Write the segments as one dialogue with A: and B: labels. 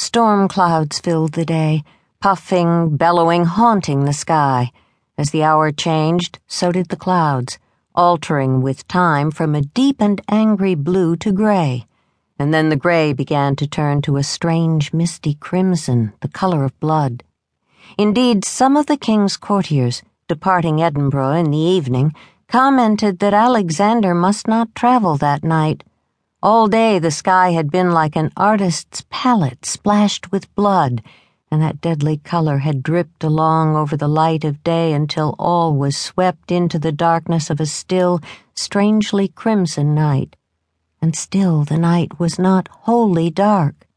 A: Storm clouds filled the day, puffing, bellowing, haunting the sky. As the hour changed, so did the clouds, altering with time from a deep and angry blue to gray. And then the gray began to turn to a strange, misty crimson, the color of blood. Indeed, some of the king's courtiers, departing Edinburgh in the evening, commented that Alexander must not travel that night. All day the sky had been like an artist's palette splashed with blood, and that deadly color had dripped along over the light of day until all was swept into the darkness of a still, strangely crimson night. And still the night was not wholly dark.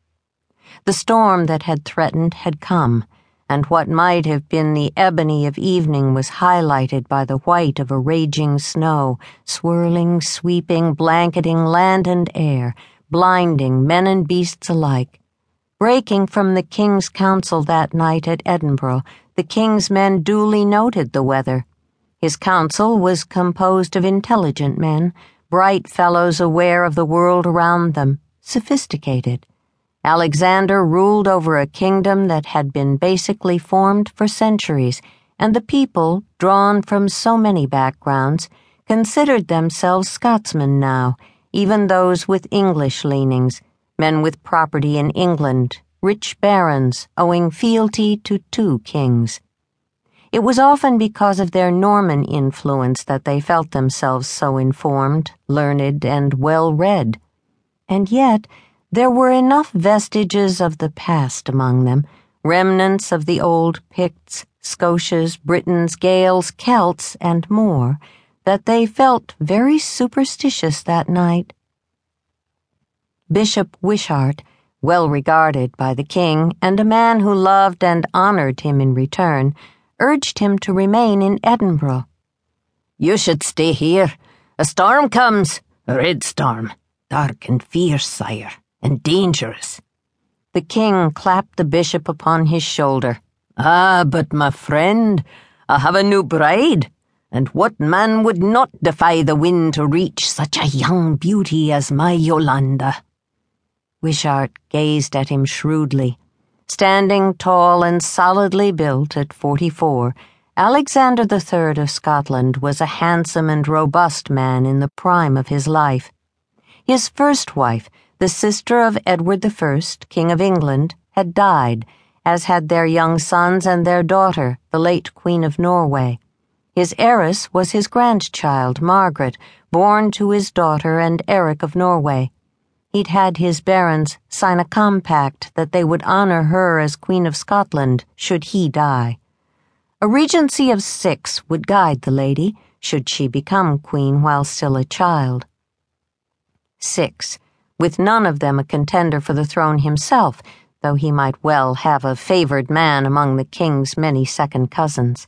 A: The storm that had threatened had come and what might have been the ebony of evening was highlighted by the white of a raging snow, swirling, sweeping, blanketing land and air, blinding men and beasts alike. Breaking from the King's Council that night at Edinburgh, the King's men duly noted the weather. His council was composed of intelligent men, bright fellows aware of the world around them, sophisticated. Alexander ruled over a kingdom that had been basically formed for centuries, and the people, drawn from so many backgrounds, considered themselves Scotsmen now, even those with English leanings, men with property in England, rich barons owing fealty to two kings. It was often because of their Norman influence that they felt themselves so informed, learned, and well read. And yet, there were enough vestiges of the past among them, remnants of the old Picts, Scotias, Britons, Gaels, Celts, and more, that they felt very superstitious that night. Bishop Wishart, well regarded by the king and a man who loved and honored him in return, urged him to remain in Edinburgh.
B: You should stay here. A storm comes, a red storm, dark and fierce, sire and dangerous.
A: The king clapped the bishop upon his shoulder.
B: Ah, but my friend, I have a new bride, and what man would not defy the wind to reach such a young beauty as my Yolanda?
A: Wishart gazed at him shrewdly. Standing tall and solidly built at forty four, Alexander III of Scotland was a handsome and robust man in the prime of his life. His first wife, the sister of Edward I, King of England, had died, as had their young sons and their daughter, the late Queen of Norway. His heiress was his grandchild, Margaret, born to his daughter and Eric of Norway. He'd had his barons sign a compact that they would honor her as Queen of Scotland should he die. A regency of six would guide the lady, should she become queen while still a child. Six with none of them a contender for the throne himself, though he might well have a favored man among the king's many second cousins.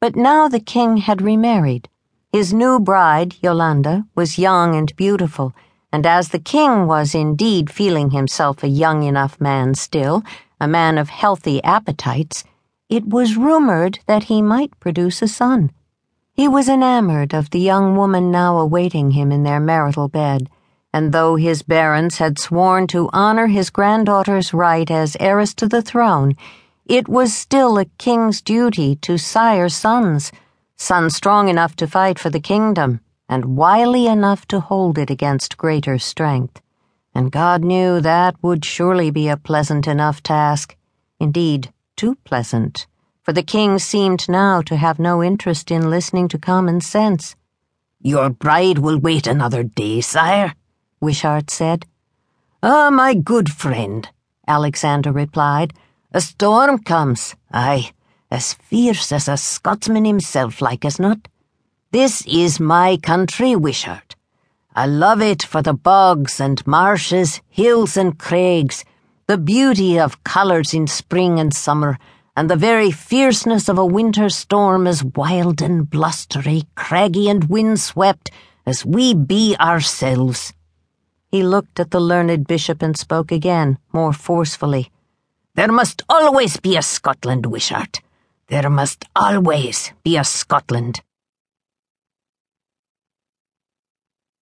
A: But now the king had remarried. His new bride, Yolanda, was young and beautiful, and as the king was indeed feeling himself a young enough man still, a man of healthy appetites, it was rumored that he might produce a son. He was enamored of the young woman now awaiting him in their marital bed and though his barons had sworn to honor his granddaughter's right as heiress to the throne, it was still a king's duty to sire sons, sons strong enough to fight for the kingdom, and wily enough to hold it against greater strength. And God knew that would surely be a pleasant enough task, indeed, too pleasant, for the king seemed now to have no interest in listening to common sense.
B: Your bride will wait another day, sire,
A: Wishart said.
B: Ah, my good friend, Alexander replied. A storm comes, aye, as fierce as a Scotsman himself, like as not. This is my country, Wishart. I love it for the bogs and marshes, hills and craigs, the beauty of colours in spring and summer, and the very fierceness of a winter storm as wild and blustery, craggy and windswept as we be ourselves.
A: He looked at the learned bishop and spoke again, more forcefully.
B: There must always be a Scotland, Wishart. There must always be a Scotland.